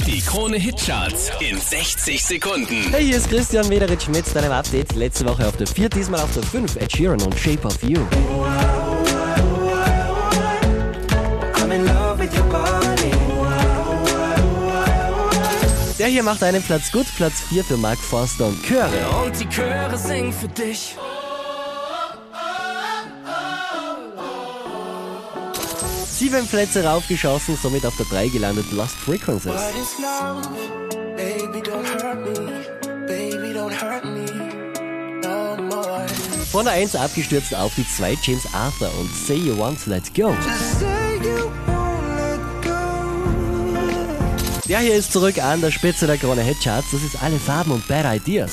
Die Krone Hitcharts in 60 Sekunden. Hey, hier ist Christian Mederitsch mit deinem Update. Letzte Woche auf der 4, diesmal auf der 5. Ed Sheeran und Shape of You. Der hier macht einen Platz gut, Platz 4 für Mark Forster und Chöre. Und die Chöre singen für dich. Sieben Plätze raufgeschossen, somit auf der 3 gelandet Lost Frequencies. Von der 1 abgestürzt auf die 2 James Arthur und Say You Want to Let Go. Say you won't let go. Der hier ist zurück an der Spitze der Krone Hitcharts. Das ist alle Farben und. Bad ideas